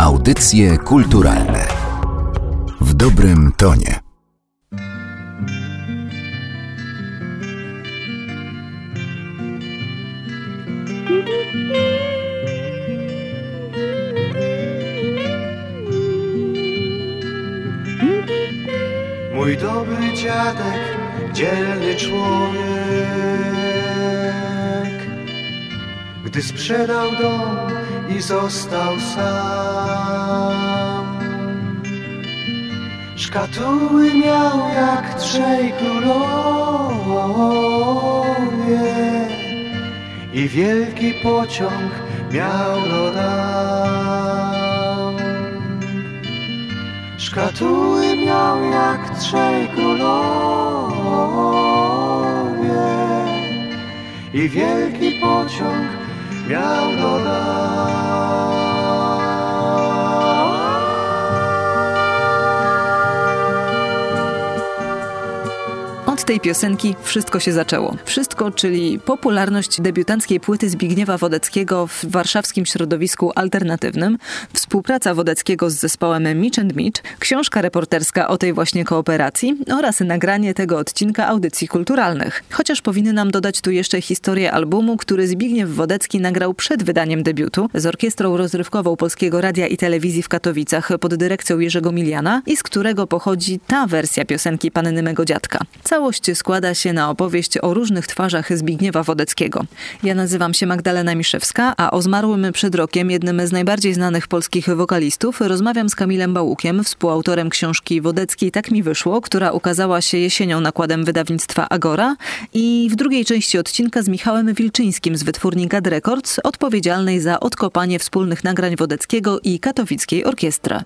Audycje kulturalne w dobrym tonie. Mój dobry dziadek, dzielny człowiek, gdy sprzedał dom i został sam. Szkatuły miał jak trzej królowie i wielki pociąg miał do dam. Szkatuły miał jak trzej królowie i wielki pociąg miał do tej piosenki wszystko się zaczęło. Wszystko, czyli popularność debiutanckiej płyty Zbigniewa Wodeckiego w warszawskim środowisku alternatywnym, współpraca Wodeckiego z zespołem Mitch and Mitch, książka reporterska o tej właśnie kooperacji oraz nagranie tego odcinka audycji kulturalnych. Chociaż powinny nam dodać tu jeszcze historię albumu, który Zbigniew Wodecki nagrał przed wydaniem debiutu z orkiestrą rozrywkową Polskiego Radia i Telewizji w Katowicach pod dyrekcją Jerzego Miliana i z którego pochodzi ta wersja piosenki Panny mego dziadka. Całość składa się na opowieść o różnych twarzach Zbigniewa Wodeckiego. Ja nazywam się Magdalena Miszewska, a o zmarłym przed rokiem jednym z najbardziej znanych polskich wokalistów rozmawiam z Kamilem Bałukiem, współautorem książki Wodecki Tak mi wyszło, która ukazała się jesienią nakładem wydawnictwa Agora i w drugiej części odcinka z Michałem Wilczyńskim z wytwórni Gad Records, odpowiedzialnej za odkopanie wspólnych nagrań Wodeckiego i katowickiej orkiestry.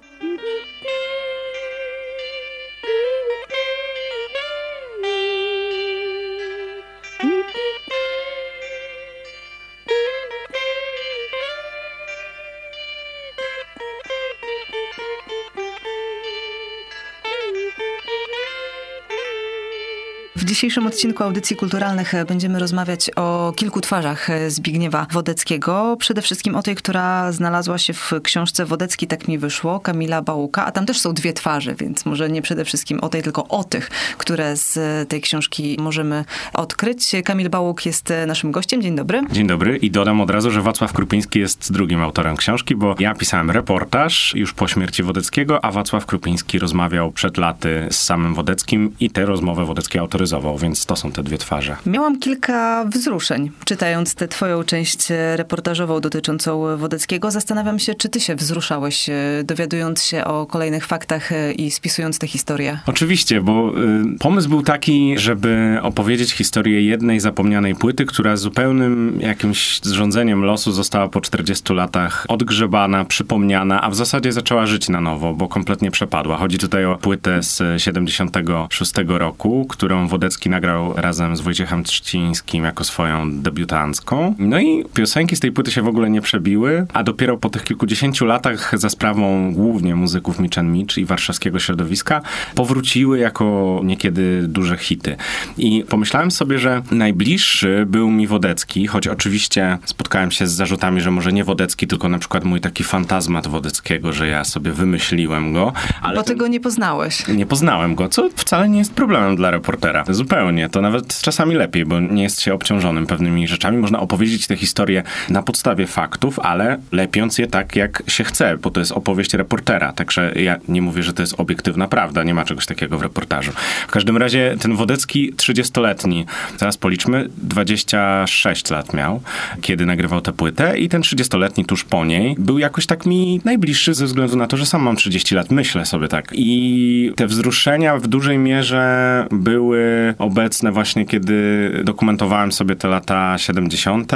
W dzisiejszym odcinku audycji kulturalnych będziemy rozmawiać o kilku twarzach Zbigniewa Wodeckiego. Przede wszystkim o tej, która znalazła się w książce Wodecki Tak mi wyszło, Kamila Bałuka, a tam też są dwie twarze, więc może nie przede wszystkim o tej, tylko o tych, które z tej książki możemy odkryć. Kamil Bałuk jest naszym gościem. Dzień dobry. Dzień dobry i dodam od razu, że Wacław Krupiński jest drugim autorem książki, bo ja pisałem reportaż już po śmierci Wodeckiego, a Wacław Krupiński rozmawiał przed laty z samym Wodeckim i tę rozmowę Wodecki autoryzował więc to są te dwie twarze. Miałam kilka wzruszeń, czytając tę twoją część reportażową dotyczącą Wodeckiego. Zastanawiam się, czy ty się wzruszałeś, dowiadując się o kolejnych faktach i spisując tę historię. Oczywiście, bo y, pomysł był taki, żeby opowiedzieć historię jednej zapomnianej płyty, która zupełnym jakimś zrządzeniem losu została po 40 latach odgrzebana, przypomniana, a w zasadzie zaczęła żyć na nowo, bo kompletnie przepadła. Chodzi tutaj o płytę z 76 roku, którą Wodecki Wodecki nagrał razem z Wojciechem Trzcińskim jako swoją debiutancką. No i piosenki z tej płyty się w ogóle nie przebiły, a dopiero po tych kilkudziesięciu latach za sprawą głównie muzyków Mitch Mitch i warszawskiego środowiska powróciły jako niekiedy duże hity. I pomyślałem sobie, że najbliższy był mi Wodecki, choć oczywiście spotkałem się z zarzutami, że może nie Wodecki, tylko na przykład mój taki fantazmat Wodeckiego, że ja sobie wymyśliłem go. Ale Bo ty go nie poznałeś. Nie poznałem go, co wcale nie jest problemem dla reportera. Zupełnie. To nawet czasami lepiej, bo nie jest się obciążonym pewnymi rzeczami. Można opowiedzieć tę historię na podstawie faktów, ale lepiąc je tak, jak się chce, bo to jest opowieść reportera. Także ja nie mówię, że to jest obiektywna prawda. Nie ma czegoś takiego w reportażu. W każdym razie ten Wodecki, 30-letni, zaraz policzmy, 26 lat miał, kiedy nagrywał tę płytę i ten 30-letni tuż po niej był jakoś tak mi najbliższy ze względu na to, że sam mam 30 lat. Myślę sobie tak. I te wzruszenia w dużej mierze były obecne właśnie, kiedy dokumentowałem sobie te lata 70.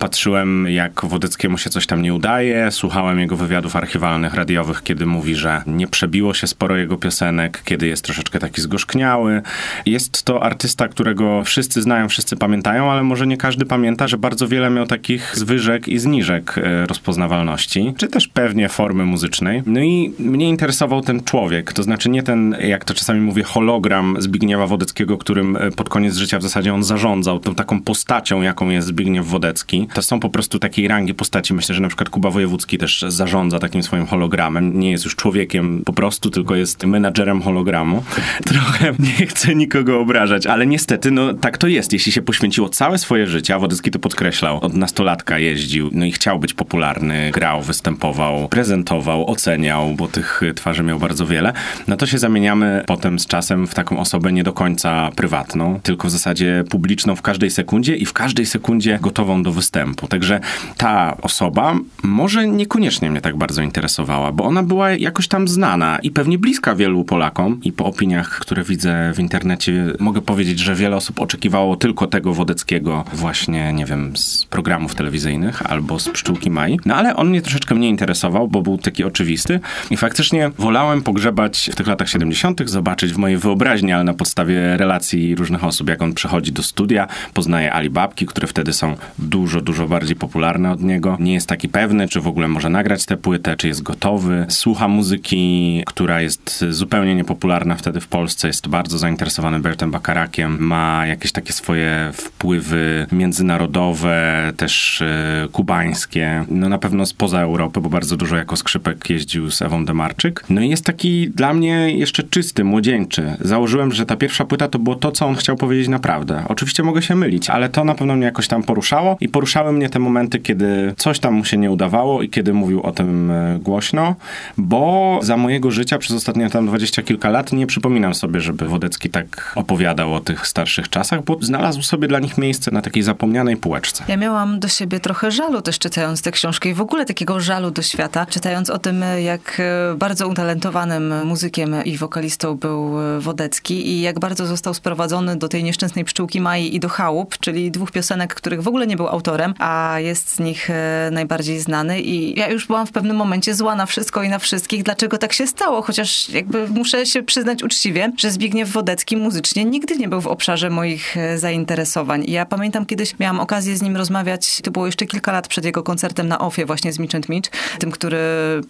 Patrzyłem, jak Wodeckiemu się coś tam nie udaje, słuchałem jego wywiadów archiwalnych, radiowych, kiedy mówi, że nie przebiło się sporo jego piosenek, kiedy jest troszeczkę taki zgorzkniały. Jest to artysta, którego wszyscy znają, wszyscy pamiętają, ale może nie każdy pamięta, że bardzo wiele miał takich zwyżek i zniżek e, rozpoznawalności, czy też pewnie formy muzycznej. No i mnie interesował ten człowiek, to znaczy nie ten, jak to czasami mówię, hologram Zbigniewa Wodeckiego, którym e, pod koniec życia w zasadzie on zarządzał, tą taką postacią, jaką jest Zbigniew Wodecki. To są po prostu takiej rangi postaci. Myślę, że na przykład Kuba Wojewódzki też zarządza takim swoim hologramem. Nie jest już człowiekiem po prostu, tylko jest menadżerem hologramu. Trochę nie chcę nikogo obrażać, ale niestety, no tak to jest. Jeśli się poświęciło całe swoje życie, a Wodecki to podkreślał, od nastolatka jeździł, no i chciał być popularny, grał, występował, prezentował, oceniał, bo tych twarzy miał bardzo wiele, no to się zamieniamy potem z czasem w taką osobę nie do końca prywatną, tylko w zasadzie publiczną w każdej sekundzie i w każdej sekundzie gotową do występu. Także ta osoba może niekoniecznie mnie tak bardzo interesowała, bo ona była jakoś tam znana i pewnie bliska wielu Polakom i po opiniach, które widzę w internecie, mogę powiedzieć, że wiele osób oczekiwało tylko tego Wodeckiego właśnie, nie wiem, z programów telewizyjnych albo z Pszczółki Mai. No ale on mnie troszeczkę mniej interesował, bo był taki oczywisty i faktycznie wolałem pogrzebać w tych latach 70., zobaczyć w mojej wyobraźni, ale na podstawie relacji różnych osób, jak on przychodzi do studia, poznaje Alibabki, które wtedy są dużo, dużo bardziej popularne od niego. Nie jest taki pewny, czy w ogóle może nagrać tę płytę, czy jest gotowy. Słucha muzyki, która jest zupełnie niepopularna wtedy w Polsce, jest bardzo zainteresowany Bertem Bakarakiem, ma jakieś takie swoje wpływy międzynarodowe, też y, kubańskie, no na pewno spoza Europy, bo bardzo dużo jako skrzypek jeździł z Ewą Demarczyk. No i jest taki dla mnie jeszcze czysty, młodzieńczy. Założyłem, że ta pierwsza płyta to było to, co on chciał powiedzieć naprawdę. Oczywiście mogę się mylić, ale to na pewno mnie jakoś tam poruszało i poruszały mnie te momenty, kiedy coś tam mu się nie udawało i kiedy mówił o tym e, głośno, bo za mojego życia przez ostatnie tam dwadzieścia kilka lat nie przypominam sobie, żeby Wodecki tak opowiadał o tych starszych czasach, bo znalazł sobie dla nich miejsce na takiej zapomnianej półeczce. Ja miałam do siebie trochę żalu też czytając tę książkę i w ogóle takiego żalu do świata, czytając o tym, jak e, bardzo utalentowanym muzykiem i wokalistą był e, Wodecki i jak bardzo został sprowadzony do tej nieszczęsnej pszczółki Mai i do chałup, czyli dwóch piosenek, których w ogóle nie był autorem, a jest z nich e, najbardziej znany. I ja już byłam w pewnym momencie zła na wszystko i na wszystkich, dlaczego tak się stało, chociaż jakby muszę się przyznać uczciwie, że Zbigniew Wodecki muzycznie nigdy nie był w obszarze moich zainteresowań. I ja pamiętam kiedyś miałam okazję z nim rozmawiać, to było jeszcze kilka lat przed jego koncertem na OFie właśnie z Mitch and Mitch, tym, który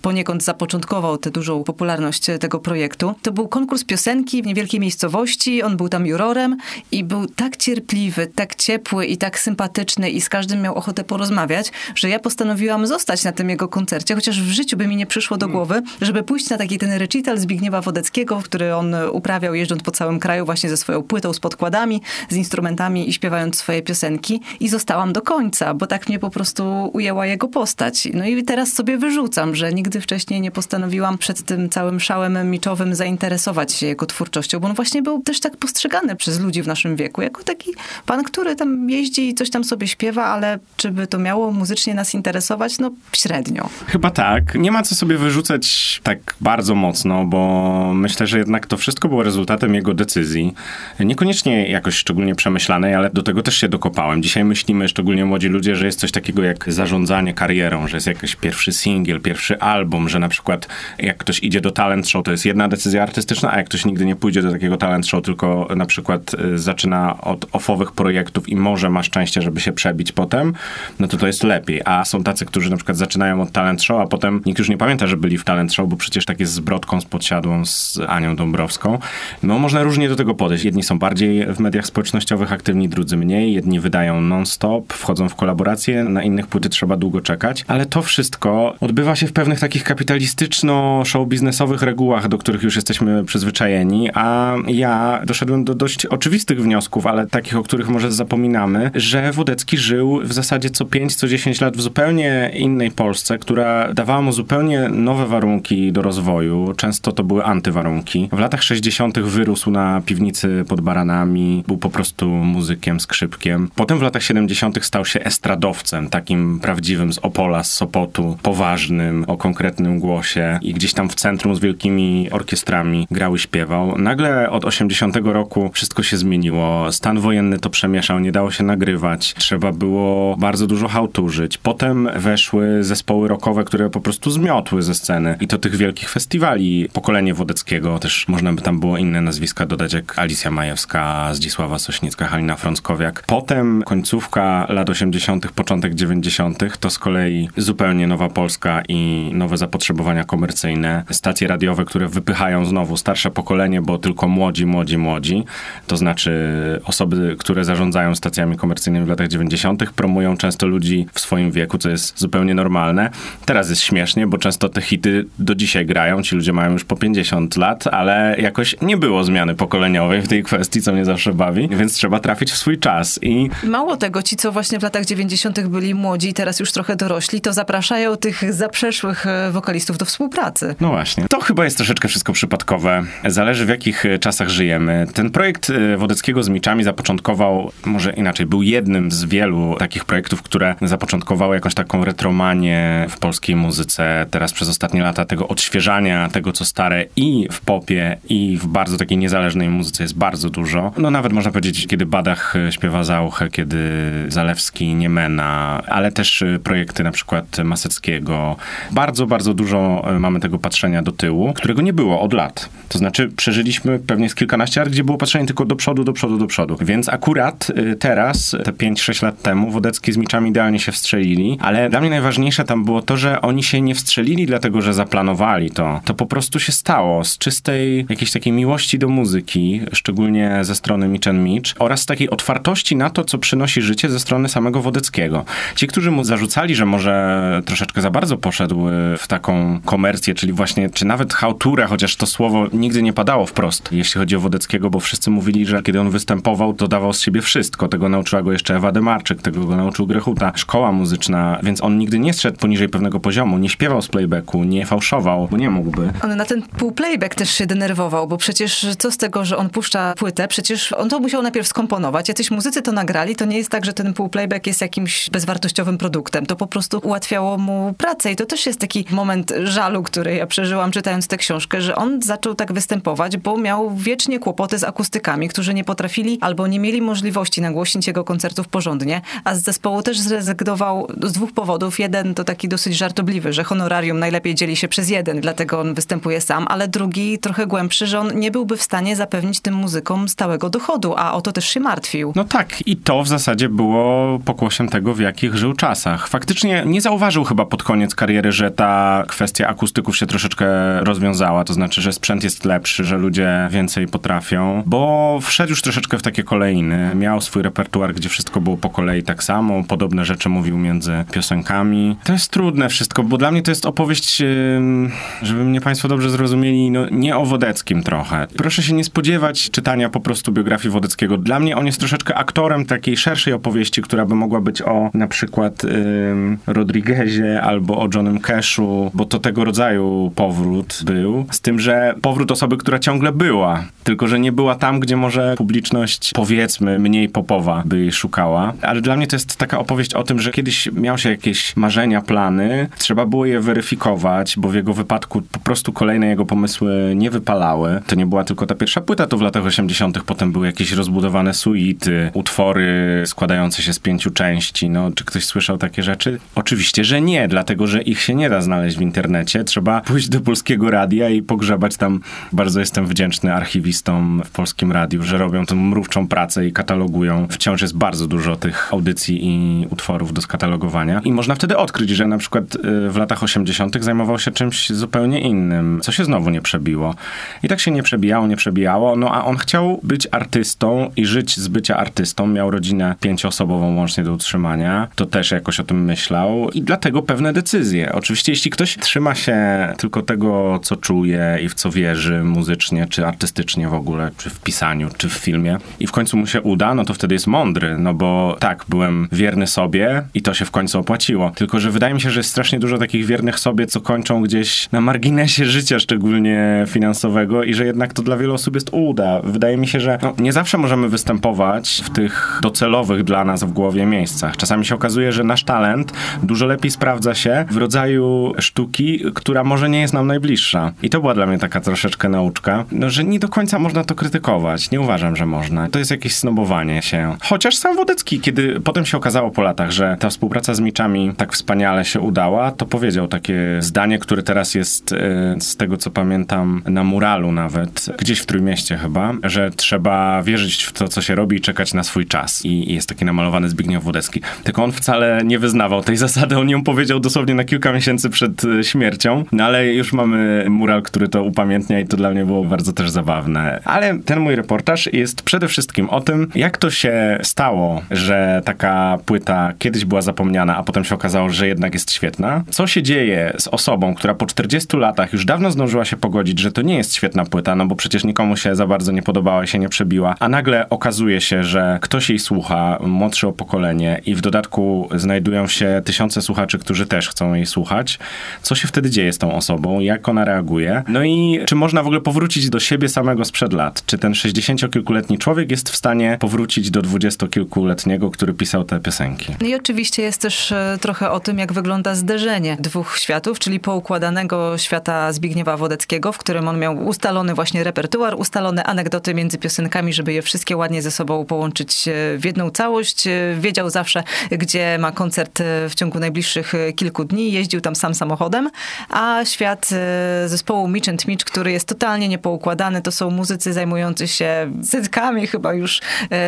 poniekąd zapoczątkował tę dużą popularność tego projektu. To był konkurs piosenki w niewielkiej miejscowości, on był tam jurorem i był tak cierpliwy, tak ciepły i tak sympatyczny i z każdym miał ochotę porozmawiać, że ja postanowiłam zostać na tym jego koncercie, chociaż w życiu by mi nie przyszło do głowy, żeby pójść na taki ten recital Zbigniewa Wodeckiego, który on uprawiał jeżdżąc po całym kraju właśnie ze swoją płytą z podkładami, z instrumentami i śpiewając swoje piosenki i zostałam do końca, bo tak mnie po prostu ujęła jego postać. No i teraz sobie wyrzucam, że nigdy wcześniej nie postanowiłam przed tym całym szałem miczowym zainteresować się jego twórczością, bo on właśnie był też tak postrzegany przez ludzi w naszym wieku, jako taki pan, który tam jeździ i coś tam sobie śpiewa, ale czy by to miało muzycznie nas interesować? No średnio. Chyba tak. Nie ma co sobie wyrzucać tak bardzo mocno, bo myślę, że jednak to wszystko było rezultatem jego decyzji. Niekoniecznie jakoś szczególnie przemyślanej, ale do tego też się dokopałem. Dzisiaj myślimy, szczególnie młodzi ludzie, że jest coś takiego jak zarządzanie karierą, że jest jakiś pierwszy singiel, pierwszy album, że na przykład jak ktoś idzie do talent show, to jest jedna decyzja artystyczna, a jak ktoś nigdy nie pójdzie do takiego talent show, tylko na przykład y, zaczyna od ofowych projektów i może ma szczęście, żeby się przebić potem, no to to jest lepiej. A są tacy, którzy na przykład zaczynają od talent show, a potem nikt już nie pamięta, że byli w talent show, bo przecież tak jest z Brodką, z Podsiadłą, z Anią Dąbrowską. No można różnie do tego podejść. Jedni są bardziej w mediach społecznościowych aktywni, drudzy mniej. Jedni wydają non-stop, wchodzą w kolaboracje, na innych płyty trzeba długo czekać. Ale to wszystko odbywa się w pewnych takich kapitalistyczno-show biznesowych regułach, do których już jesteśmy przyzwyczajeni, a ja doszedłem do dość oczywistych wniosków, ale takich, o których może zapominamy, że Wodecki żył w zasadzie co 5, co 10 lat w zupełnie innej Polsce, która dawała mu zupełnie nowe warunki do rozwoju. Często to były antywarunki. W latach 60. wyrósł na piwnicy pod baranami, był po prostu muzykiem, skrzypkiem. Potem w latach 70. stał się estradowcem, takim prawdziwym z Opola, z Sopotu, poważnym, o konkretnym głosie i gdzieś tam w centrum z wielkimi orkiestrami grał i śpiewał. Nagle od 80 roku wszystko się zmieniło. Stan wojenny to przemieszał, nie dało się nagrywać. Trzeba było bardzo dużo hałturzyć. Potem weszły zespoły rockowe, które po prostu zmiotły ze sceny. I to tych wielkich festiwali. Pokolenie Wodeckiego, też można by tam było inne nazwiska dodać, jak Alicja Majewska, Zdzisława Sośnicka, Halina Frąckowiak. Potem końcówka lat 80., początek 90., to z kolei zupełnie nowa Polska i nowe zapotrzebowania komercyjne. Stacje radiowe, które wypychają znowu starsze pokolenie, bo tylko młodzi, młodzi, młodzi ludzi, to znaczy osoby, które zarządzają stacjami komercyjnymi w latach 90., promują często ludzi w swoim wieku, co jest zupełnie normalne. Teraz jest śmiesznie, bo często te hity do dzisiaj grają, ci ludzie mają już po 50 lat, ale jakoś nie było zmiany pokoleniowej w tej kwestii, co mnie zawsze bawi, więc trzeba trafić w swój czas. I Mało tego, ci co właśnie w latach 90. byli młodzi i teraz już trochę dorośli, to zapraszają tych zaprzeszłych e, wokalistów do współpracy. No właśnie. To chyba jest troszeczkę wszystko przypadkowe. Zależy w jakich czasach żyjemy. Ten projekt e, Wodeckiego z Miczami zapoczątkował, może inaczej, był jednym z wielu takich projektów, które zapoczątkowały jakąś taką retromanię w polskiej muzyce. Teraz przez ostatnie lata tego odświeżania, tego co stare i w popie, i w bardzo takiej niezależnej muzyce jest bardzo dużo. No nawet można powiedzieć, kiedy Badach e, śpiewa Zauchę, kiedy Zalewski Niemena, ale też e, projekty na przykład Maseckiego. Bardzo, bardzo dużo mamy tego patrzenia do tyłu, którego nie było od lat. To znaczy przeżyliśmy pewnie z kilkanaście lat, gdzie było patrzenie tylko do przodu, do przodu, do przodu. Więc akurat y, teraz, te 5-6 lat temu, Wodecki z Miczami idealnie się wstrzelili, ale dla mnie najważniejsze tam było to, że oni się nie wstrzelili dlatego, że zaplanowali to. To po prostu się stało z czystej jakiejś takiej miłości do muzyki, szczególnie ze strony Mitch and Mitch, oraz takiej otwartości na to, co przynosi życie ze strony samego Wodeckiego. Ci, którzy mu zarzucali, że może troszeczkę za bardzo poszedł y, w taką komercję, czyli właśnie, czy nawet hałturę, chociaż to słowo nigdy nie padało wprost, jeśli chodzi o Wodeckiego, bo wszyscy mówili, że kiedy on występował, to dawał z siebie wszystko. Tego nauczyła go jeszcze Ewa Demarczyk, tego go nauczył Grechuta, szkoła muzyczna, więc on nigdy nie zszedł poniżej pewnego poziomu, nie śpiewał z playbacku, nie fałszował, bo nie mógłby. On na ten półplayback też się denerwował, bo przecież co z tego, że on puszcza płytę, przecież on to musiał najpierw skomponować. Jacyś muzycy to nagrali, to nie jest tak, że ten półplayback jest jakimś bezwartościowym produktem. To po prostu ułatwiało mu pracę i to też jest taki moment żalu, który ja przeżyłam czytając tę książkę, że on zaczął tak występować, bo miał wiecznie kłopoty z akustykami, którzy nie potrafili albo nie mieli możliwości nagłośnić jego koncertów porządnie, a z zespołu też zrezygnował z dwóch powodów. Jeden to taki dosyć żartobliwy, że honorarium najlepiej dzieli się przez jeden, dlatego on występuje sam, ale drugi trochę głębszy, że on nie byłby w stanie zapewnić tym muzykom stałego dochodu, a o to też się martwił. No tak, i to w zasadzie było pokłosiem tego, w jakich żył czasach. Faktycznie nie zauważył chyba pod koniec kariery, że ta kwestia akustyków się troszeczkę rozwiązała, to znaczy, że sprzęt jest lepszy, że ludzie więcej potrafią, bo wszedł już troszeczkę w takie kolejny. Miał swój repertuar, gdzie wszystko było po kolei tak samo, podobne rzeczy mówił między piosenkami. To jest trudne wszystko, bo dla mnie to jest opowieść, żeby mnie państwo dobrze zrozumieli, no nie o Wodeckim trochę. Proszę się nie spodziewać czytania po prostu biografii Wodeckiego. Dla mnie on jest troszeczkę aktorem takiej szerszej opowieści, która by mogła być o na przykład ym, Rodriguezie albo o Johnem Cashu, bo to tego rodzaju powrót był. Z tym, że powrót osoby, która ciągle była, tylko że nie była tam, gdzie może publiczność, powiedzmy, mniej popowa by jej szukała. Ale dla mnie to jest taka opowieść o tym, że kiedyś miał się jakieś marzenia, plany, trzeba było je weryfikować, bo w jego wypadku po prostu kolejne jego pomysły nie wypalały. To nie była tylko ta pierwsza płyta, to w latach 80. potem były jakieś rozbudowane suity, utwory składające się z pięciu części. No, czy ktoś słyszał takie rzeczy? Oczywiście, że nie, dlatego, że ich się nie da znaleźć w internecie. Trzeba pójść do polskiego radia i pogrzebać tam. Bardzo jestem wdzięczny archiwistom w polskim radiu, że robią tę mrówczą pracę i katalogują. Wciąż jest bardzo dużo tych audycji i utworów do skatalogowania. I można wtedy odkryć, że na przykład y, w latach 80. zajmował się czymś zupełnie innym, co się znowu nie przebiło. I tak się nie przebijało, nie przebijało. No a on chciał być artystą i żyć z bycia artystą. Miał rodzinę pięcioosobową łącznie do utrzymania. To też jakoś o tym myślał i dlatego pewne decyzje. Oczywiście, jeśli ktoś trzyma się tylko tego, co czuje i w co wierzy muzycznie, czy artystycznie w ogóle, czy w pisaniu, czy w filmie i w końcu mu się uda, no to wtedy jest mądry, no bo tak, byłem wierny sobie i to się w końcu opłaciło. Tylko, że wydaje mi się, że jest strasznie dużo takich wiernych sobie, co kończą gdzieś na marginesie życia, szczególnie finansowego i że jednak to dla wielu osób jest uda. Wydaje mi się, że no, nie zawsze możemy występować w tych docelowych dla nas w głowie miejscach. Czasami się okazuje, że nasz talent dużo lepiej sprawdza się w rodzaju sztuki, która może nie jest nam najbliższa. I to była dla mnie taka troszeczkę nauczka, no, że nie do końca można to krytykować. Nie uważam, że można. To jest jakieś snobowanie się. Chociaż sam Wodecki, kiedy potem się okazało po latach, że ta współpraca z Miczami tak wspaniale się udała, to powiedział takie zdanie, które teraz jest, e, z tego co pamiętam, na muralu nawet, gdzieś w Trójmieście chyba, że trzeba wierzyć w to, co się robi i czekać na swój czas. I, i jest taki namalowany Zbigniew Wodecki. Tylko on wcale nie wyznawał tej zasady, on ją powiedział dosłownie na kilka miesięcy przed e, śmiercią, no ale już mamy mural, który to upamiętnia i to dla mnie było bardzo też zabawne. Ale ten mój reportaż jest przede wszystkim o tym, jak to się stało, że taka płyta kiedyś była zapomniana, a potem się okazało, że jednak jest świetna. Co się dzieje z osobą, która po 40 latach już dawno zdążyła się pogodzić, że to nie jest świetna płyta, no bo przecież nikomu się za bardzo nie podobała się nie przebiła, a nagle okazuje się, że ktoś jej słucha, młodsze o pokolenie i w dodatku znajdują się tysiące słuchaczy, którzy też chcą jej słuchać. Co się wtedy dzieje z tą osobą? Jak ona reaguje? No i czy można w ogóle powrócić do siebie samego sprzed lat? Czy ten 60-kilkuletni człowiek jest w stanie powrócić do dwudziestokilkuletniego, który pisał te piosenki? No I oczywiście jest też e, trochę o tym, jak wygląda zderzenie dwóch światów, czyli poukładanego świata Zbigniewa Wodeckiego, w którym on miał ustalony właśnie repertuar, ustalone anegdoty między piosenkami, żeby je wszystkie ładnie ze sobą połączyć e, w jedną całość. E, wiedział zawsze, gdzie ma koncert w ciągu najbliższych kilku dni. Jeździł tam sam samochodem, a świat zespołu Mitch and Mitch, który jest totalnie niepoukładany, to są muzycy zajmujący się setkami chyba już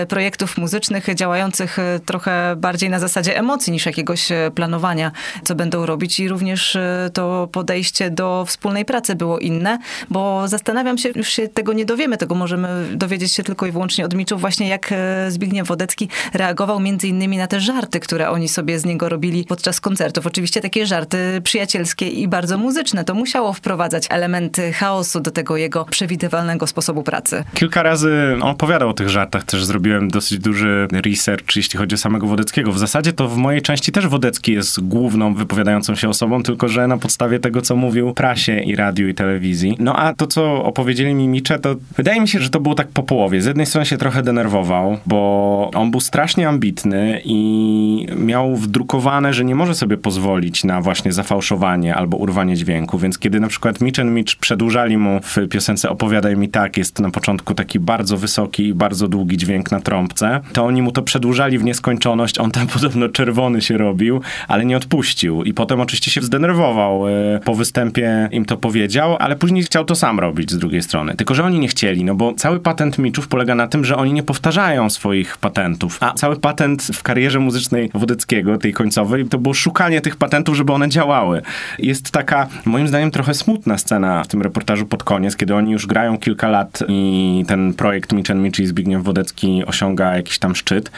projektów muzycznych, działających trochę bardziej na zasadzie emocji niż jakiegoś planowania, co będą robić i również to podejście do wspólnej pracy było inne, bo zastanawiam się, już się tego nie dowiemy, tego możemy dowiedzieć się tylko i wyłącznie od Miczów, właśnie jak Zbigniew Wodecki reagował między innymi na te żarty, które oni sobie z niego robili podczas koncertów. Oczywiście takie żarty przyjacielskie i bardzo muzyczne. To musiało wprowadzać elementy chaosu do tego jego przewidywalnego sposobu pracy. Kilka razy opowiadał o tych żartach, też zrobiłem dosyć duży research, jeśli chodzi o samego Wodeckiego. W zasadzie to w mojej części też Wodecki jest główną wypowiadającą się osobą, tylko że na podstawie tego, co mówił prasie i radiu i telewizji. No a to, co opowiedzieli mi Micze, to wydaje mi się, że to było tak po połowie. Z jednej strony się trochę denerwował, bo on był strasznie ambitny i miał wdrukowane, że nie może sobie pozwolić na właśnie zafałszowanie albo urwanie dźwięku, więc kiedy na przykład Mitch Mitch przedłużali mu w piosence Opowiadaj mi tak, jest na początku taki bardzo wysoki i bardzo długi dźwięk na trąbce, to oni mu to przedłużali w nieskończoność, on tam podobno czerwony się robił, ale nie odpuścił i potem oczywiście się zdenerwował. E, po występie im to powiedział, ale później chciał to sam robić z drugiej strony. Tylko, że oni nie chcieli, no bo cały patent Miczów polega na tym, że oni nie powtarzają swoich patentów, a cały patent w karierze muzycznej Wodeckiego, tej końcowej, to było szukanie tych patentów, żeby one działały. Jest taka, moim zdaniem, trochę smutna scena w tym reportażu pod koniec, kiedy oni już grają kilka lat i ten projekt Mitch Mitch i Zbigniew Wodecki osiąga jakiś tam szczyt,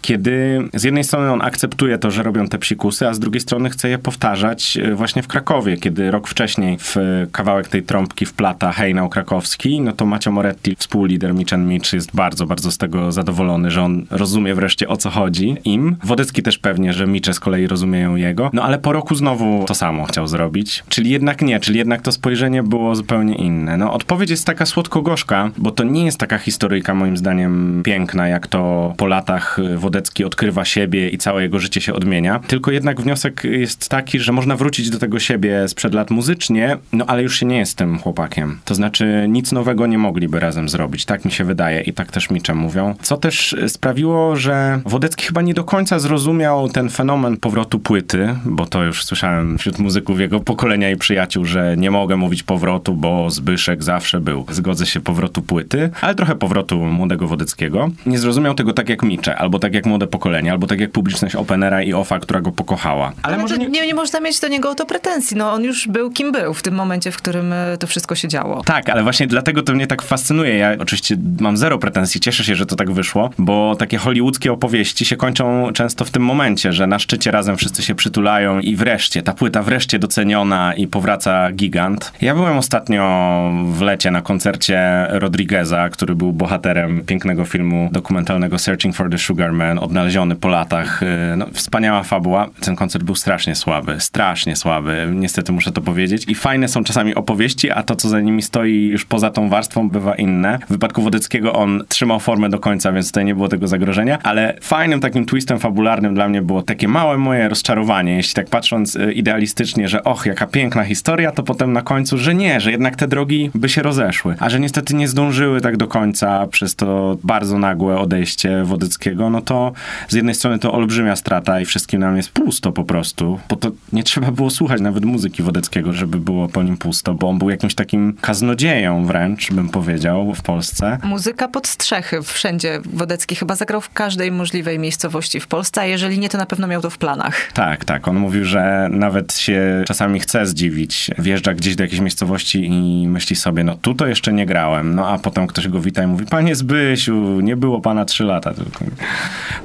kiedy z jednej strony on akceptuje to, że robią te psikusy, a z drugiej strony chce je powtarzać e, właśnie w Krakowie, kiedy rok wcześniej w kawałek tej trąbki wplata hejnał krakowski, no to Macio Moretti, współlider Mitch Mitch jest bardzo, bardzo z tego zadowolony, że on rozumie wreszcie o co chodzi im. Wodecki też pewnie, że Micze z kolei rozumieją jego, no ale po roku znowu to samo chciał zrobić. Czyli jednak nie, czyli jednak to spojrzenie było zupełnie inne. No odpowiedź jest taka słodko-gorzka, bo to nie jest taka historyjka moim zdaniem piękna, jak to po latach Wodecki odkrywa siebie i całe jego życie się odmienia. Tylko jednak wniosek jest taki, że można wrócić do tego siebie sprzed lat muzycznie, no ale już się nie jest tym chłopakiem. To znaczy nic nowego nie mogliby razem zrobić. Tak mi się wydaje i tak też Micze mówią. Co też sprawiło, że Wodecki chyba nie do końca zrozumiał ten fenomen powrotu płyty, bo to już słyszałem wśród muzyków jego pokolenia i przyjaciół, że nie mogę mówić powrotu, bo Zbyszek zawsze był. Zgodzę się powrotu płyty, ale trochę powrotu młodego Wodeckiego. Nie zrozumiał tego tak jak Micze, albo tak jak młode pokolenie, albo tak jak publiczność Openera i OFA, która go pokochała. Ale, ale może nie... nie... nie można mieć do niego o to pretensji. No on już był kim był w tym momencie, w którym e, to wszystko się działo. Tak, ale właśnie dlatego to mnie tak fascynuje. Ja oczywiście mam zero pretensji, cieszę się, że to tak wyszło, bo takie hollywoodzkie opowieści się kończą często w tym momencie, że na szczycie razem wszyscy się przytulają i wreszcie, ta płyta wreszcie doceniona i powraca gigant. Ja byłem ostatnio w lecie na koncercie Rodrigueza, który był bohaterem pięknego filmu dokumentalnego Searching for the Sugar Man, odnaleziony po latach. Y, no, wspaniała fabuła. Ten koncert był strasznie słaby, strasznie słaby. Niestety muszę to powiedzieć. I fajne są czasami opowieści, a to, co za nimi stoi już poza tą warstwą, bywa inne. W wypadku Wodeckiego on trzymał formę do końca, więc tutaj nie było tego zagrożenia, ale fajnym takim twistem fabularnym dla mnie było takie małe moje rozczarowanie, jeśli tak patrząc y, idealistycznie, że och, jaka piękna historia, to potem na końcu, że nie, że jednak te drogi by się rozeszły, a że niestety nie zdążyły tak do końca przez to bardzo nagłe odejście Wodeckiego, no to z jednej strony to olbrzymia strata i wszystkim nam jest pusto po prostu, bo to nie trzeba było słuchać nawet muzyki Wodeckiego, żeby było po nim pusto, bo on był jakimś takim kaznodzieją wręcz, bym powiedział, w Polsce. Muzyka pod strzechy wszędzie. Wodecki chyba zagrał w każdej możliwej miejscowości w Polsce, a jeżeli nie, to na pewno miał to w planach. Tak, tak. On mówił, że nawet się czasami chce zdziwić. Wjeżdża gdzieś do jakiejś miejscowości i myśli sobie, no tu to jeszcze nie grałem. No a potem ktoś go wita i mówi, panie Zbysiu, nie było pana trzy lata.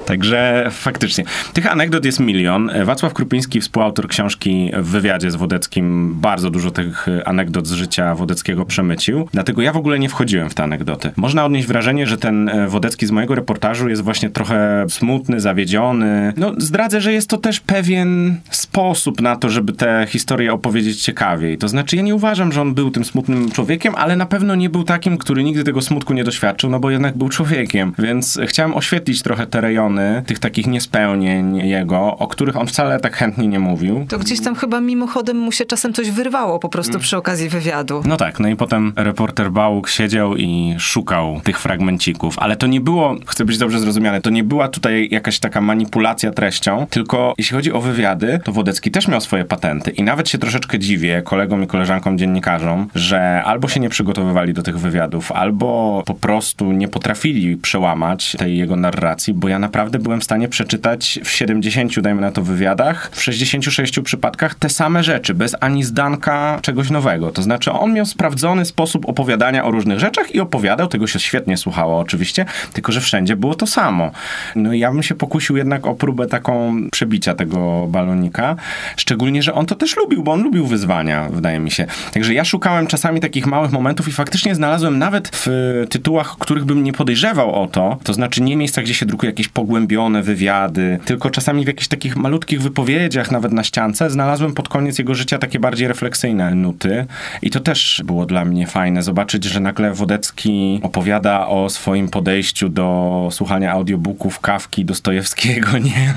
Także faktycznie. Tych anegdot jest milion. Wacław Krupiński, współautor książki w wywiadzie z Wodeckim, bardzo dużo tych anegdot z życia Wodeckiego przemycił. Dlatego ja w ogóle nie wchodziłem w te anegdoty. Można odnieść wrażenie, że ten e, Wodecki z mojego reportażu jest właśnie trochę smutny, zawiedziony. No, zdradzę, że jest to też pewien sposób na to, żeby te historie opowiedzieć ciekawiej. To znaczy, ja nie uważam, że on był tym smutnym człowiekiem, ale na pewno nie był takim, który nigdy tego smutku nie doświadczył, no bo jednak był człowiekiem. Więc chciałem oświetlić trochę te rejony tych takich niespełnień jego, o których on wcale tak chętnie nie mówił. To gdzieś tam chyba mimochodem mu się czasem coś wyrwało po prostu przy okazji wywiadu. No tak, no i potem reporter Bałuk siedział i szukał tych fragmencików, ale to nie było, chcę być dobrze zrozumiane, to nie była tutaj jakaś taka manipulacja treścią, tylko jeśli chodzi o wywiady, to Wodecki też miał swoje patenty i nawet się troszeczkę dziwię kolegom i koleżankom dziennikarzom, że albo się nie przygotowywali do tych wywiadów, albo po prostu nie potrafili przełamać tej jego narracji, bo ja naprawdę byłem w stanie przeczytać w 70, dajmy na to, wywiadach, w 66 przypadkach te same rzeczy, bez ani zdanka czegoś nowego. To znaczy on miał sprawdzony sposób opowiadania o różnych rzeczach i opowiadał, tego się świetnie słuchało oczywiście, tylko że wszędzie było to samo. No ja bym się pokusił jednak o próbę taką przebicia tego balonika, szczególnie, że on to też lubił, bo on lubił wyzwania, wydaje mi się. Także ja szukałem czasami takich małych momentów i faktycznie znalazłem nawet w tytułach, których bym nie podejrzewał o to, to znaczy nie miejsca, gdzie się drukuje jakieś pogłębione wywiady, tylko czasami w jakichś takich malutkich wypowiedziach, nawet na ściance, znalazłem pod koniec jego życia takie bardziej refleksyjne nuty i to też było dla mnie fajne, zobaczyć, że nagle Wodecki opowiada o swoim podejściu do słuchania audiobooków Kawki, Dostojewskiego, nie?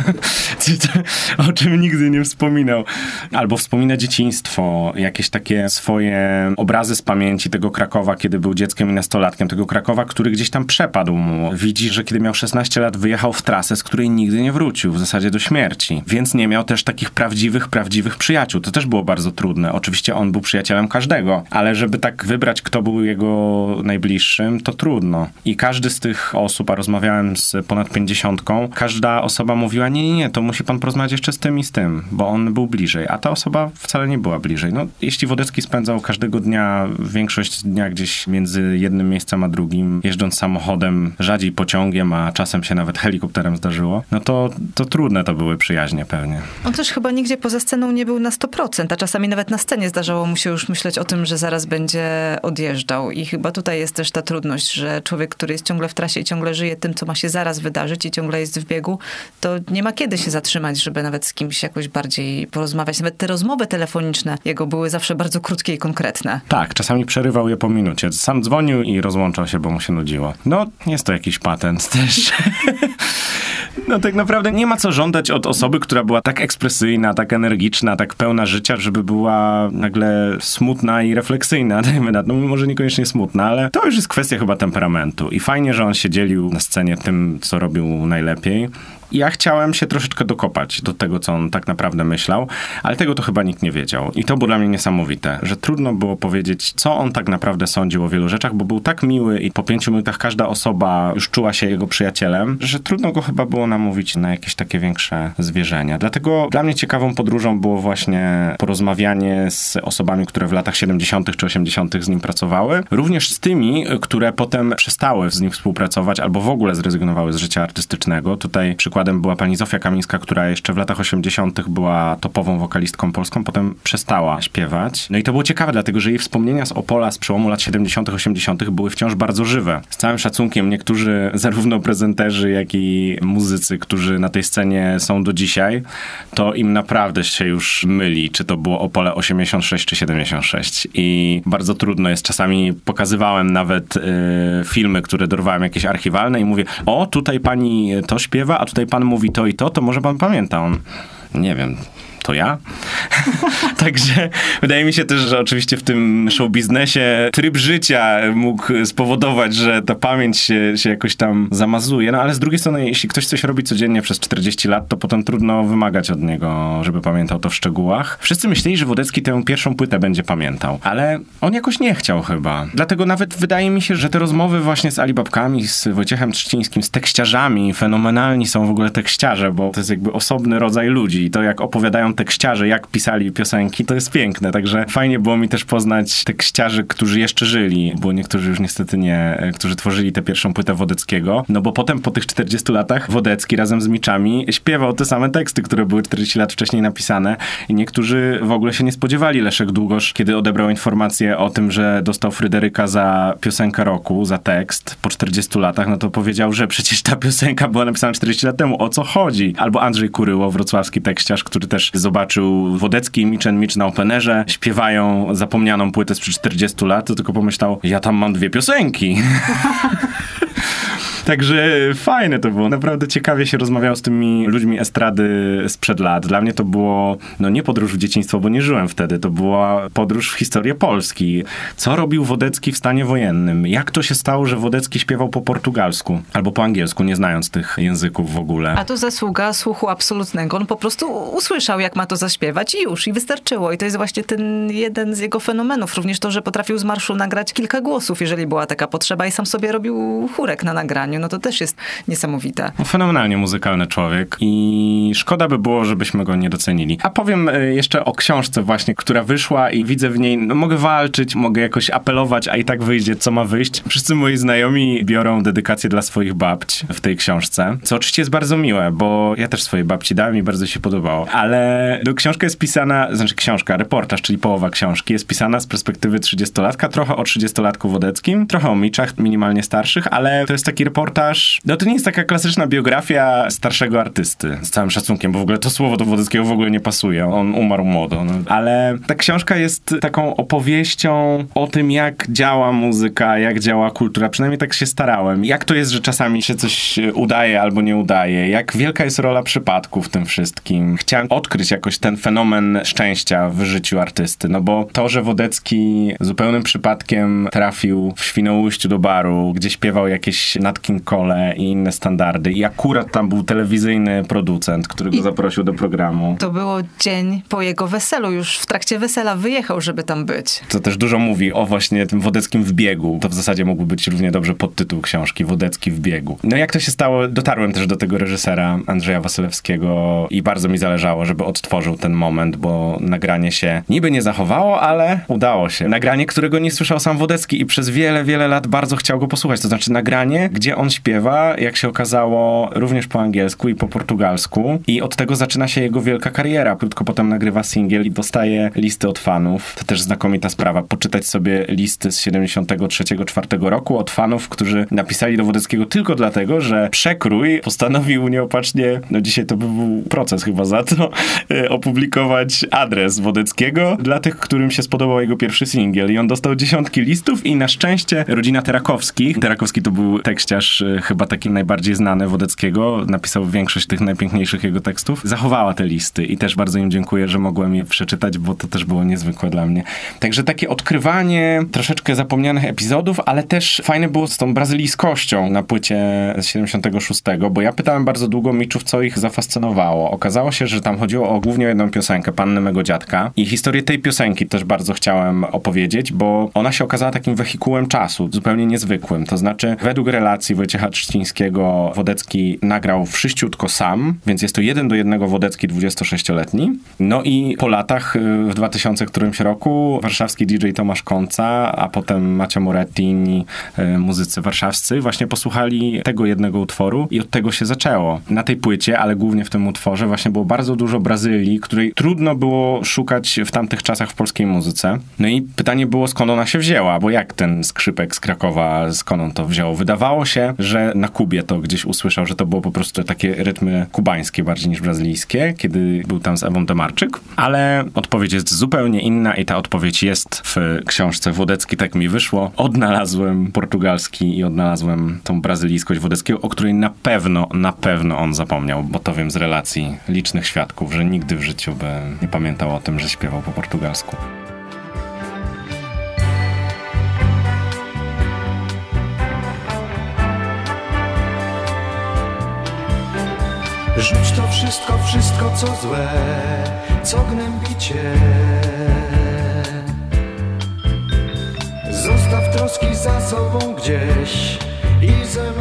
o czym nigdy nie wspominał. Albo wspomina dzieciństwo, jakieś takie swoje obrazy z pamięci tego Krakowa, kiedy był dzieckiem i nastolatkiem, tego Krakowa, który gdzieś tam przepadł mu. Widzi, że kiedy miał 16 lat, wyjechał w trasę, z której nigdy nie wrócił, w zasadzie do śmierci. Więc nie miał też takich prawdziwych, prawdziwych przyjaciół. To też było bardzo trudne. Oczywiście on był przyjacielem każdego, ale żeby tak wybrać, kto był jego najbliższym, to trudno. I każdy z tych osób, a rozmawiałem z ponad pięćdziesiątką, każda osoba mówiła, nie, nie, nie, to musi pan porozmawiać jeszcze z tym i z tym, bo on był bliżej, a ta osoba wcale nie była bliżej. No, jeśli Wodecki spędzał każdego dnia, większość dnia gdzieś między jednym miejscem a drugim, jeżdżąc samochodem, rzadziej pociągiem, a czasem się nawet helikopterem zdarzyło, no to, to trudne to były przyjaźnie pewnie. On też chyba nigdzie poza sceną nie był na 100%, a czasami nawet na scenie zdarzało mu się już myśleć o tym, że zaraz będzie odjeżdżał i chyba tutaj jest też ta trudność, że człowiek, który jest ciągle w trasie i ciągle żyje tym, co ma się zaraz wydarzyć i ciągle jest w biegu, to nie ma kiedy się zatrzymać, żeby nawet z kimś jakoś bardziej porozmawiać. Nawet te rozmowy telefoniczne jego były zawsze bardzo krótkie i konkretne. Tak, czasami przerywał je po minucie. Sam dzwonił i rozłączał się, bo mu się nudziło. No, jest to jakiś patent też. No tak naprawdę nie ma co żądać od osoby, która była tak ekspresyjna, tak energiczna, tak pełna życia, żeby była nagle smutna i refleksyjna, dajmy na to. No, może niekoniecznie smutna, ale to już jest kwestia chyba temperamentu. I fajnie, że on się dzielił na scenie tym, co robił najlepiej ja chciałem się troszeczkę dokopać do tego, co on tak naprawdę myślał, ale tego to chyba nikt nie wiedział. I to było dla mnie niesamowite, że trudno było powiedzieć, co on tak naprawdę sądził o wielu rzeczach, bo był tak miły i po pięciu minutach każda osoba już czuła się jego przyjacielem, że trudno go chyba było namówić na jakieś takie większe zwierzenia. Dlatego dla mnie ciekawą podróżą było właśnie porozmawianie z osobami, które w latach 70. czy 80. z nim pracowały, również z tymi, które potem przestały z nim współpracować albo w ogóle zrezygnowały z życia artystycznego. Tutaj przykład przykładem była pani Zofia Kamińska, która jeszcze w latach 80. była topową wokalistką polską, potem przestała śpiewać. No i to było ciekawe, dlatego że jej wspomnienia z Opola z przełomu lat 70., 80. były wciąż bardzo żywe. Z całym szacunkiem niektórzy, zarówno prezenterzy, jak i muzycy, którzy na tej scenie są do dzisiaj, to im naprawdę się już myli, czy to było Opole 86 czy 76. I bardzo trudno jest czasami, pokazywałem nawet y, filmy, które dorwałem jakieś archiwalne i mówię, o, tutaj pani to śpiewa, a tutaj pan mówi to i to, to może pan pamięta. On, nie wiem, to ja. Także wydaje mi się też, że oczywiście w tym show biznesie tryb życia mógł spowodować, że ta pamięć się, się jakoś tam zamazuje. No ale z drugiej strony, jeśli ktoś coś robi codziennie przez 40 lat, to potem trudno wymagać od niego, żeby pamiętał to w szczegółach. Wszyscy myśleli, że Wodecki tę pierwszą płytę będzie pamiętał, ale on jakoś nie chciał chyba. Dlatego nawet wydaje mi się, że te rozmowy właśnie z Alibabkami, z Wojciechem Trzcińskim, z tekściarzami, fenomenalni są w ogóle tekściarze, bo to jest jakby osobny rodzaj ludzi i to jak opowiadają tekściarze, jak pisali piosenki, to jest piękne. Także fajnie było mi też poznać tekściarzy, którzy jeszcze żyli, bo niektórzy już niestety nie, e, którzy tworzyli tę pierwszą płytę Wodeckiego. No bo potem po tych 40 latach Wodecki razem z Miczami śpiewał te same teksty, które były 40 lat wcześniej napisane i niektórzy w ogóle się nie spodziewali. Leszek Długosz, kiedy odebrał informację o tym, że dostał Fryderyka za piosenkę roku, za tekst po 40 latach, no to powiedział, że przecież ta piosenka była napisana 40 lat temu. O co chodzi? Albo Andrzej Kuryło, wrocławski tekściarz, który też zobaczył Wodecki i Miczen Micz na Openerze, śpiewają zapomnianą płytę sprzed 40 lat, to tylko pomyślał, ja tam mam dwie piosenki. Także fajne to było. Naprawdę ciekawie się rozmawiało z tymi ludźmi estrady sprzed lat. Dla mnie to było, no nie podróż w dzieciństwo, bo nie żyłem wtedy. To była podróż w historię Polski. Co robił Wodecki w stanie wojennym? Jak to się stało, że Wodecki śpiewał po portugalsku albo po angielsku, nie znając tych języków w ogóle? A to zasługa słuchu absolutnego. On po prostu usłyszał, jak ma to zaśpiewać i już, i wystarczyło. I to jest właśnie ten jeden z jego fenomenów. Również to, że potrafił z marszu nagrać kilka głosów, jeżeli była taka potrzeba i sam sobie robił chórek na nagraniu no to też jest niesamowite. No, fenomenalnie muzykalny człowiek i szkoda by było, żebyśmy go nie docenili. A powiem e, jeszcze o książce właśnie, która wyszła i widzę w niej, no mogę walczyć, mogę jakoś apelować, a i tak wyjdzie, co ma wyjść. Wszyscy moi znajomi biorą dedykację dla swoich babci w tej książce, co oczywiście jest bardzo miłe, bo ja też swojej babci dałem i bardzo się podobało. Ale no, książka jest pisana, znaczy książka, reportaż, czyli połowa książki, jest pisana z perspektywy 30-latka, trochę o 30-latku Wodeckim, trochę o Miczach, minimalnie starszych, ale to jest taki reportaż reportaż. No to nie jest taka klasyczna biografia starszego artysty, z całym szacunkiem, bo w ogóle to słowo do Wodeckiego w ogóle nie pasuje. On umarł młodo. No. Ale ta książka jest taką opowieścią o tym, jak działa muzyka, jak działa kultura. Przynajmniej tak się starałem. Jak to jest, że czasami się coś udaje albo nie udaje. Jak wielka jest rola przypadku w tym wszystkim. Chciałem odkryć jakoś ten fenomen szczęścia w życiu artysty. No bo to, że Wodecki zupełnym przypadkiem trafił w Świnoujściu do baru, gdzie śpiewał jakieś natki Cole i inne standardy. I akurat tam był telewizyjny producent, który go I zaprosił do programu. To było dzień po jego weselu. Już w trakcie wesela wyjechał, żeby tam być. To też dużo mówi o właśnie tym wodeckim wbiegu. To w zasadzie mógłby być równie dobrze podtytuł książki Wodecki w biegu. No jak to się stało, dotarłem też do tego reżysera Andrzeja Wasylewskiego i bardzo mi zależało, żeby odtworzył ten moment, bo nagranie się niby nie zachowało, ale udało się. Nagranie, którego nie słyszał sam Wodecki i przez wiele, wiele lat bardzo chciał go posłuchać. To znaczy nagranie, gdzie on śpiewa, jak się okazało, również po angielsku i po portugalsku. I od tego zaczyna się jego wielka kariera. Krótko potem nagrywa singiel i dostaje listy od fanów. To też znakomita sprawa. Poczytać sobie listy z 73-4 roku od fanów, którzy napisali do Wodeckiego tylko dlatego, że przekrój postanowił nieopatrznie, no dzisiaj to by był proces chyba za to, opublikować adres Wodeckiego dla tych, którym się spodobał jego pierwszy singiel. I on dostał dziesiątki listów i na szczęście rodzina Terakowskich, Terakowski to był tekściarz Y, chyba taki najbardziej znany Wodeckiego, napisał większość tych najpiękniejszych jego tekstów, zachowała te listy i też bardzo im dziękuję, że mogłem je przeczytać, bo to też było niezwykłe dla mnie. Także takie odkrywanie troszeczkę zapomnianych epizodów, ale też fajne było z tą brazylijskością na płycie z 76, bo ja pytałem bardzo długo Miczów, co ich zafascynowało. Okazało się, że tam chodziło o głównie jedną piosenkę, Panny mego dziadka i historię tej piosenki też bardzo chciałem opowiedzieć, bo ona się okazała takim wehikułem czasu, zupełnie niezwykłym. To znaczy, według relacji Wojciecha Trzcińskiego Wodecki nagrał wszyściutko sam, więc jest to jeden do jednego Wodecki 26-letni. No i po latach, y, w 2000 którymś roku, warszawski DJ Tomasz Konca, a potem Macio Moretti, y, muzycy warszawscy właśnie posłuchali tego jednego utworu i od tego się zaczęło. Na tej płycie, ale głównie w tym utworze właśnie było bardzo dużo Brazylii, której trudno było szukać w tamtych czasach w polskiej muzyce. No i pytanie było, skąd ona się wzięła, bo jak ten skrzypek z Krakowa, skąd on to wziął? Wydawało się, że na Kubie to gdzieś usłyszał, że to było po prostu takie rytmy kubańskie bardziej niż brazylijskie, kiedy był tam z Ewą Demarczyk, ale odpowiedź jest zupełnie inna i ta odpowiedź jest w książce Wodecki, tak mi wyszło. Odnalazłem portugalski i odnalazłem tą brazylijskość Wodeckiego, o której na pewno, na pewno on zapomniał, bo to wiem z relacji licznych świadków, że nigdy w życiu by nie pamiętał o tym, że śpiewał po portugalsku. Rzuć to wszystko, wszystko co złe, co gnębicie. Zostaw troski za sobą gdzieś i ze mną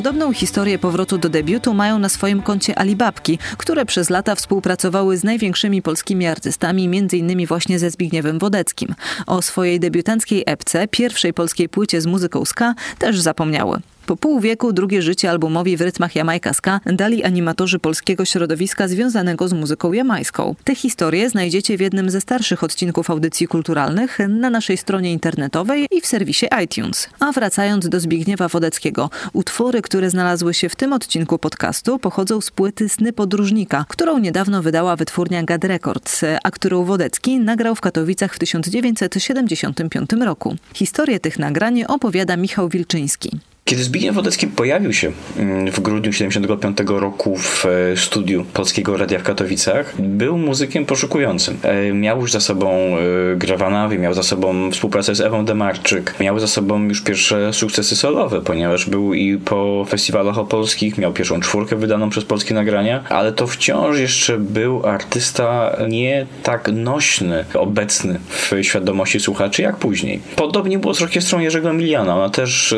Swoją historię powrotu do debiutu mają na swoim koncie Alibabki, które przez lata współpracowały z największymi polskimi artystami, m.in. właśnie ze Zbigniewem Wodeckim. O swojej debiutanckiej epce, pierwszej polskiej płycie z muzyką ska, też zapomniały. Po pół wieku drugie życie albumowi w rytmach Jamajka Ska dali animatorzy polskiego środowiska związanego z muzyką jamańską. Te historie znajdziecie w jednym ze starszych odcinków audycji kulturalnych na naszej stronie internetowej i w serwisie iTunes. A wracając do Zbigniewa Wodeckiego, utwory, które znalazły się w tym odcinku podcastu pochodzą z płyty Sny Podróżnika, którą niedawno wydała wytwórnia Gad Records, a którą Wodecki nagrał w Katowicach w 1975 roku. Historię tych nagrań opowiada Michał Wilczyński. Kiedy Zbigniew Wodecki pojawił się mm, w grudniu 75 roku w e, studiu Polskiego Radia w Katowicach, był muzykiem poszukującym. E, miał już za sobą e, Grawanawy, miał za sobą współpracę z Ewą Demarczyk, miał za sobą już pierwsze sukcesy solowe, ponieważ był i po festiwalach opolskich, miał pierwszą czwórkę wydaną przez polskie nagrania, ale to wciąż jeszcze był artysta nie tak nośny, obecny w świadomości słuchaczy jak później. Podobnie było z orkiestrą Jerzego Miliana. Ona też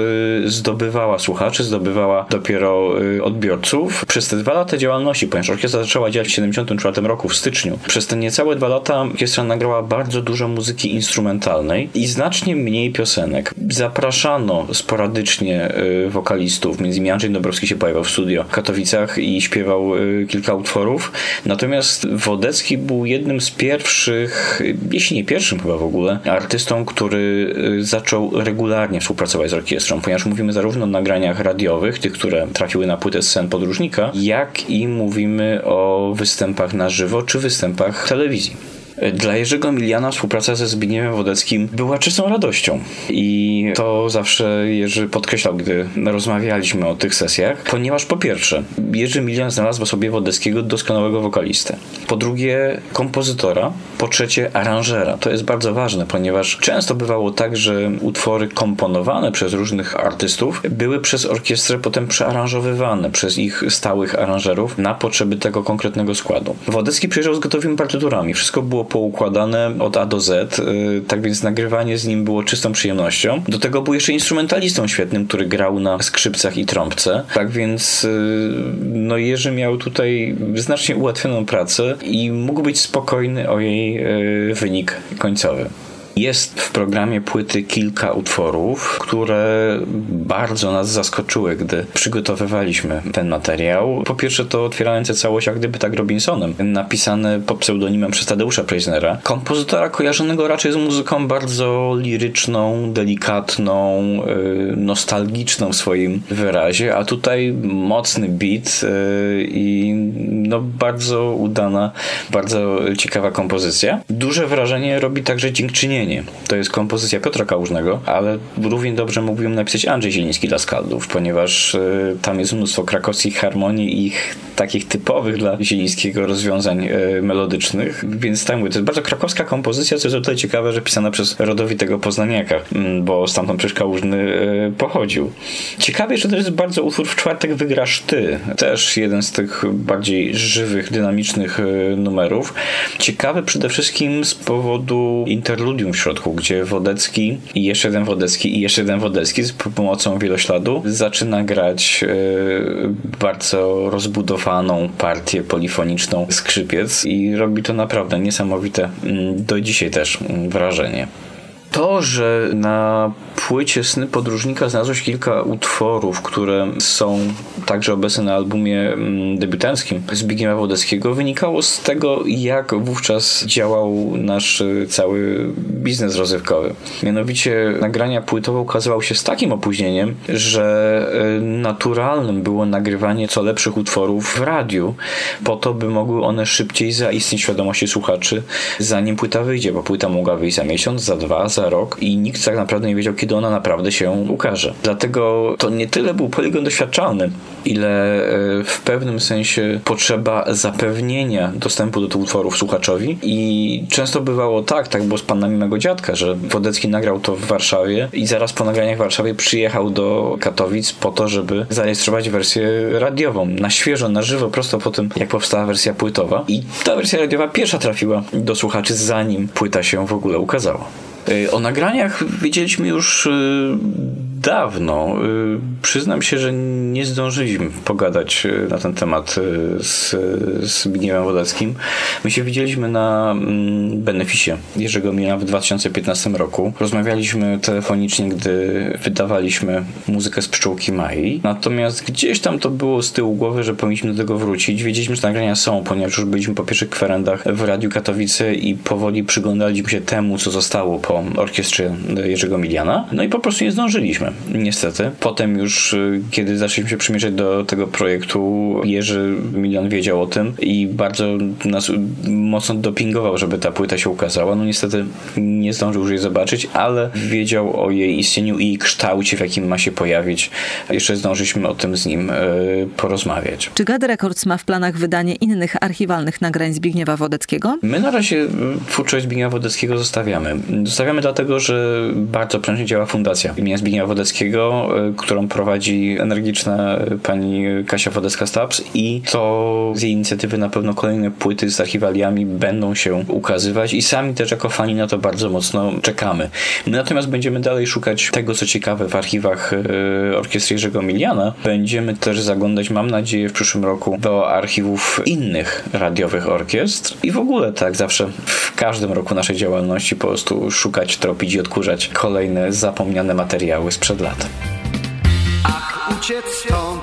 zdobyła zdobywała słuchaczy, zdobywała dopiero y, odbiorców. Przez te dwa lata działalności, ponieważ orkiestra zaczęła działać w 1974 roku w styczniu, przez te niecałe dwa lata orkiestra nagrała bardzo dużo muzyki instrumentalnej i znacznie mniej piosenek. Zapraszano sporadycznie y, wokalistów, między innymi Andrzej Dobrowski się pojawiał w studio w Katowicach i śpiewał y, kilka utworów. Natomiast Wodecki był jednym z pierwszych, jeśli nie pierwszym chyba w ogóle, artystą, który zaczął regularnie współpracować z orkiestrą, ponieważ mówimy zarówno zarówno nagraniach radiowych, tych, które trafiły na płytę scen podróżnika, jak i mówimy o występach na żywo czy występach telewizji. Dla Jerzego Miliana współpraca ze Zbigniewem Wodeckim była czystą radością. I to zawsze Jerzy podkreślał, gdy rozmawialiśmy o tych sesjach, ponieważ po pierwsze, Jerzy Milian znalazł sobie Wodeckiego doskonałego wokalistę. Po drugie, kompozytora. Po trzecie, aranżera. To jest bardzo ważne, ponieważ często bywało tak, że utwory komponowane przez różnych artystów były przez orkiestrę potem przearanżowywane przez ich stałych aranżerów na potrzeby tego konkretnego składu. Wodecki przyjeżdżał z gotowymi partyturami. Wszystko było poukładane od A do Z, y, tak więc nagrywanie z nim było czystą przyjemnością. Do tego był jeszcze instrumentalistą świetnym, który grał na skrzypcach i trąbce. Tak więc y, no Jerzy miał tutaj znacznie ułatwioną pracę i mógł być spokojny o jej y, wynik końcowy. Jest w programie płyty kilka utworów, które bardzo nas zaskoczyły, gdy przygotowywaliśmy ten materiał. Po pierwsze to otwierające całość jak gdyby tak Robinsonem, napisane pod pseudonimem przez Tadeusza Preisnera. Kompozytora kojarzonego raczej z muzyką bardzo liryczną, delikatną, y, nostalgiczną w swoim wyrazie, a tutaj mocny beat y, i no bardzo udana, bardzo ciekawa kompozycja. Duże wrażenie robi także dziękczynienie to jest kompozycja Piotra Kałużnego, ale równie dobrze mógłbym napisać Andrzej Zieliński dla Skaldów, ponieważ y, tam jest mnóstwo krakowskich harmonii i ich takich typowych dla Zielińskiego rozwiązań y, melodycznych, więc tam mówię, to jest bardzo krakowska kompozycja, co jest o tyle ciekawe, że pisana przez rodowitego poznaniaka, y, bo stamtąd przecież Kałużny y, pochodził. Ciekawie, że to jest bardzo utwór w czwartek wygrasz ty. Też jeden z tych bardziej żywych, dynamicznych numerów. Ciekawy przede wszystkim z powodu interludium w środku, gdzie Wodecki i jeszcze jeden Wodecki i jeszcze jeden Wodecki z pomocą wielośladu zaczyna grać yy, bardzo rozbudowaną partię polifoniczną skrzypiec i robi to naprawdę niesamowite mm, do dzisiaj też mm, wrażenie. To, że na płycie Sny Podróżnika znalazło się kilka utworów, które są także obecne na albumie mm, debiutanckim Zbigniewa Wodeckiego, wynikało z tego, jak wówczas działał nasz cały biznes rozrywkowy. Mianowicie nagrania płytowe ukazywały się z takim opóźnieniem, że y, naturalnym było nagrywanie co lepszych utworów w radiu, po to, by mogły one szybciej zaistnieć w świadomości słuchaczy, zanim płyta wyjdzie, bo płyta mogła wyjść za miesiąc, za dwa, za rok i nikt tak naprawdę nie wiedział, kiedy ona naprawdę się ukaże. Dlatego to nie tyle był poligon doświadczalny, ile e, w pewnym sensie potrzeba zapewnienia dostępu do tych utworów słuchaczowi i często bywało tak, tak było z panami mego dziadka, że Wodecki nagrał to w Warszawie i zaraz po nagraniach w Warszawie przyjechał do Katowic po to, żeby zarejestrować wersję radiową, na świeżo, na żywo, prosto po tym, jak powstała wersja płytowa i ta wersja radiowa pierwsza trafiła do słuchaczy, zanim płyta się w ogóle ukazała. Y, o nagraniach wiedzieliśmy już y, dawno. Y, przyznam się, że nie zdążyliśmy pogadać y, na ten temat y, z, z Zbigniewem Wodeckim. My się widzieliśmy na mm, beneficie Jerzego Mila w 2015 roku. Rozmawialiśmy telefonicznie, gdy wydawaliśmy muzykę z pszczółki Mai. Natomiast gdzieś tam to było z tyłu głowy, że powinniśmy do tego wrócić. Wiedzieliśmy, że nagrania są, ponieważ już byliśmy po pierwszych kwerendach w Radiu Katowice i powoli przyglądaliśmy się temu, co zostało po orkiestrze Jerzego Miliana. No i po prostu nie zdążyliśmy, niestety. Potem już, y, kiedy zaczęliśmy się przymierzać do tego projektu, Jerzy Milian wiedział o tym i bardzo nas mocno dopingował, żeby ta płyta się ukazała. No niestety nie zdążył już jej zobaczyć, ale wiedział o jej istnieniu i kształcie, w jakim ma się pojawić. Jeszcze zdążyliśmy o tym z nim y, porozmawiać. Czy Gad Records ma w planach wydanie innych archiwalnych nagrań Zbigniewa Wodeckiego? My na razie y, twórczość Zbigniewa Wodeckiego zostawiamy. Zostawiamy dlatego, że bardzo prężnie działa fundacja imienia Zbigniewa Wodeckiego, y, którą prowadzi energiczna pani Kasia Wodecka-Stabs i to z jej inicjatywy na pewno kolejne płyty z archiwaliami będą się ukazywać i sami też jako fani na to bardzo mocno czekamy. My natomiast będziemy dalej szukać tego, co ciekawe w archiwach y, orkiestry Jerzego Miliana. Będziemy też zaglądać, mam nadzieję, w przyszłym roku do archiwów innych radiowych orkiestr i w ogóle tak zawsze w każdym roku naszej działalności po prostu szukać, tropić i odkurzać kolejne zapomniane materiały sprzed lat. Ach, uciec stąd